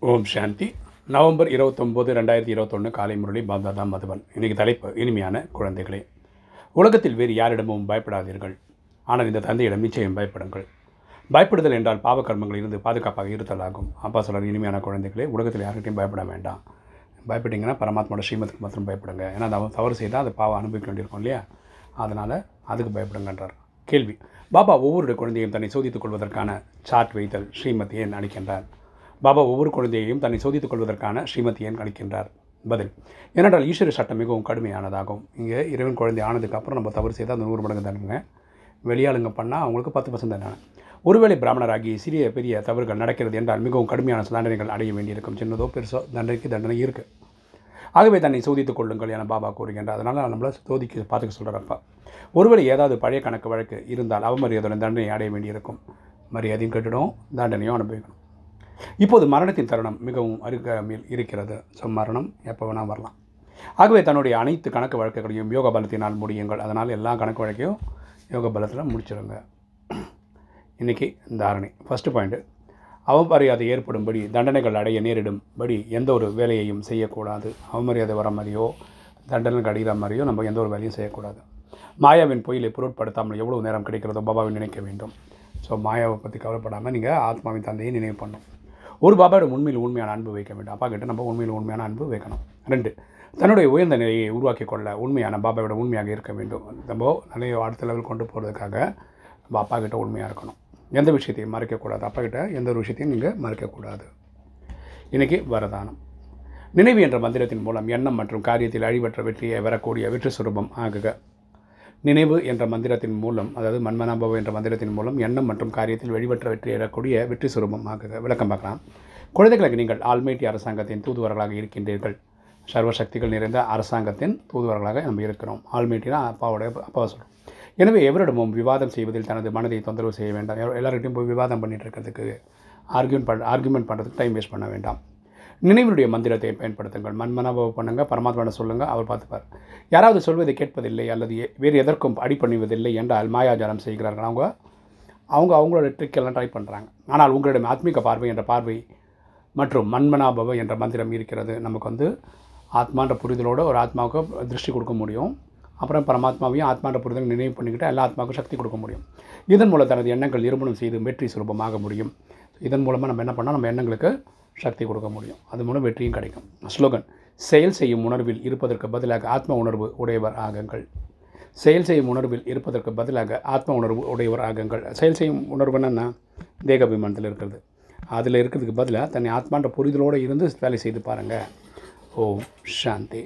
ஓம் சாந்தி. November இருபத்தொம்போது ரெண்டாயிரத்தி இருபத்தொன்று காலை முரளி பாப்தாதா மதுவன் இன்றைக்கி தலைப்பு இனிமையான குழந்தைகளே. உலகத்தில் வேறு யாரிடமும் பயப்படாதீர்கள். ஆனால் இந்த தந்தையிடம் நிச்சயம் பயப்படுங்கள். பயப்படுதல் என்றால் பாவக்கர்மங்களில் இருந்து பாதுகாப்பாக இருத்தல் ஆகும் அப்பா சொல்கிறார் இனிமையான குழந்தைகளே உலகத்தில் யார்கிட்டையும் பயப்பட வேண்டாம். பயப்பட்டீங்கன்னா பரமாத்மாவோட ஸ்ரீமத்துக்கு மாத்திரம் பயப்படுங்க. ஏன்னா அது தவறு செய்தால் அது பாவம் அனுபவிக்க வேண்டியிருக்கும் இல்லையா? அதனால் அதுக்கு பயப்படுங்கன்றார். கேள்வி. பாபா ஒவ்வொரு குழந்தையும் தன்னை சோதித்துக் கொள்வதற்கான சாட் வைத்தல் ஸ்ரீமத் ஏன் அளிக்கின்றார்? பாபா ஒவ்வொரு குழந்தையையும் தன்னை சோதித்துக் கொள்வதற்கான ஸ்ரீமதியன் அளிக்கின்றார்? பதில் ஏனென்றால் ஈஸ்வர சட்டம் மிகவும் கடுமையானதாகும். இங்கே இறைவன் குழந்தை ஆனதுக்கு அப்புறம் நம்ம தவறு செய்தால் அந்த நூறு மடங்கு தானுங்க வெளியாளுங்க பண்ணால் அவங்களுக்கு பத்து பர்சன்ட் தானே ஒருவேளை பிராமணராகி சிறிய பெரிய தவறுகள் நடக்கிறது என்றால் மிகவும் கடுமையான தண்டனைகள் அடைய வேண்டியிருக்கும். சின்னதோ பெருசோ தண்டனைக்கு தண்டனை இருக்குது ஆகவே தன்னை சோதித்துக் கொள்ளுங்கள் என பாபா கூறுகின்றார். அதனால் நம்மளை சோதிக்க பார்த்துக்க சொல்கிறப்பா ஒருவேளை ஏதாவது பழைய கணக்கு வழக்கு இருந்தால் அவமரியாதையுடன் தண்டனை அடைய வேண்டியிருக்கும். மரியாதையும் கட்டிடும் தண்டனையும் அனுபவிக்கணும். இப்போது மரணத்தின் தருணம் மிகவும் அருகாமையில் இருக்கிறது. ஸோ மரணம் எப்போ வேணால் வரலாம். ஆகவே தன்னுடைய அனைத்து கணக்கு வழக்குகளையும் யோக பலத்தினால் முடியுங்கள். அதனால் எல்லா கணக்கு வழக்கையும் யோக பலத்தில் முடிச்சிடுங்க இன்றைக்கி தாரணை ஃபஸ்ட்டு பாயிண்ட்டு அவமரியாதை ஏற்படும்படி தண்டனைகள் அடைய நேரிடும்படி எந்த ஒரு வேலையையும் செய்யக்கூடாது. அவமரியாதை வர மாதிரியோ தண்டனைகள் அடைகிற மாதிரியோ நம்ம எந்த ஒரு வேலையும் செய்யக்கூடாது. மாயாவின் பொயிலை பொருட்படுத்தாமல் எவ்வளோ நேரம் கிடைக்கிறதோ பாபாவை நினைக்க வேண்டும். ஸோ மாயாவை பற்றி கவலைப்படாமல் நீங்கள் ஆத்மாவின் தந்தையை நினைவு பண்ணணும். ஒரு பாபாவோட உண்மையில் உண்மையான அன்பு வைக்க வேண்டும். அப்பா கிட்ட நம்ம உண்மையில் உண்மையான அன்பு வைக்கணும். ரெண்டு தன்னுடைய உயர்ந்த நிலையை உருவாக்கி கொள்ள உண்மையான பாபாவோட உண்மையாக இருக்க வேண்டும். நம்ம நிறைய அடுத்த லெவல் கொண்டு போகிறதுக்காக நம்ம அப்பா கிட்ட உண்மையாக இருக்கணும். எந்த விஷயத்தையும் மறைக்கக்கூடாது. அப்பா கிட்ட எந்த ஒரு விஷயத்தையும் நீங்கள் மறைக்கக்கூடாது. இன்றைக்கி வரதானம். நினைவு என்ற மந்திரத்தின் மூலம் எண்ணம் மற்றும் காரியத்தில் அழிவற்ற வெற்றியை வரக்கூடிய வெற்றி சுரூபம் ஆகுக. நினைவு என்ற மந்திரத்தின் மூலம் அதாவது மன்மனாபவ என்ற மந்திரத்தின் மூலம் எண்ணம் மற்றும் காரியத்தில் வெளிவற்ற வெற்றி ஏறக்கூடிய வெற்றி சுரூபமாக விளக்கம் பார்க்கலாம். குழந்தைகளுக்கு நீங்கள் ஆல்மேட்டி அரசாங்கத்தின் தூதுவர்களாக இருக்கின்றீர்கள். சர்வசக்திகள் நிறைந்த அரசாங்கத்தின் தூதுவர்களாக நம்ம இருக்கிறோம். ஆல்மேட்டினா அப்பாவோட அப்பாவை சொல்கிறோம் எனவே எவரிடமும் விவாதம் செய்வதில் தனது மனதை தொந்தரவு செய்ய வேண்டாம். எல்லார்கிட்டையும் போய் விவாதம் பண்ணிட்டு இருக்கிறதுக்கு ஆர்கியூன் பண் ஆர்கியூமெண்ட் பண்ணுறதுக்கு டைம் வேஸ்ட் பண்ண வேண்டாம். நினைவுடைய மந்திரத்தை பயன்படுத்துங்கள். மன்மனாபவ பண்ணுங்கள் பரமாத்மான சொல்லுங்கள் அவர் பார்த்துப்பார். யாராவது சொல்வதை கேட்பதில்லை அல்லது வேறு எதற்கும் அடிப்பணிவதில்லை என்றால் மாயாஜாலம் செய்கிறார்கள். அவங்க அவங்க அவங்களோட ட்ரிக்கெல்லாம் ட்ரை பண்ணுறாங்க ஆனால் உங்களிடம் ஆத்மீக பார்வை என்ற பார்வை மற்றும் மன்மனாபவ என்ற மந்திரம் இருக்கிறது. நமக்கு வந்து ஆத்மான்ற புரிதலோடு ஒரு ஆத்மாவுக்கு திருஷ்டி கொடுக்க முடியும். அப்புறம் பரமாத்மாவையும் ஆத்மான்ற புரிதல் நினைவு பண்ணிக்கிட்டு எல்லா ஆத்மாவுக்கும் சக்தி கொடுக்க முடியும். இதன் மூலம் தனது எண்ணங்கள் நிரூபணம் செய்து வெற்றி சுலபமாக முடியும். இதன் மூலமாக நம்ம என்ன பண்ணால் நம்ம எண்ணங்களுக்கு சக்தி கொடுக்க முடியும். அது மூலம் வெற்றியும் கிடைக்கும். ஸ்லோகன் செயல் செய்யும் உணர்வில் இருப்பதற்கு பதிலாக ஆத்ம உணர்வு உடையவர் ஆகுங்கள். செயல் செய்யும் உணர்வில் இருப்பதற்கு பதிலாக ஆத்ம உணர்வு உடையவர் ஆகுங்கள். செயல் செய்யும் உணர்வுன்னா தேகாபிமானத்தில் இருக்கிறது. அதில் இருக்கிறதுக்கு பதிலாக தன்னை ஆத்மான்ற புரிதலோடு இருந்து வேலை செய்து பாருங்கள் ஓம் சாந்தி.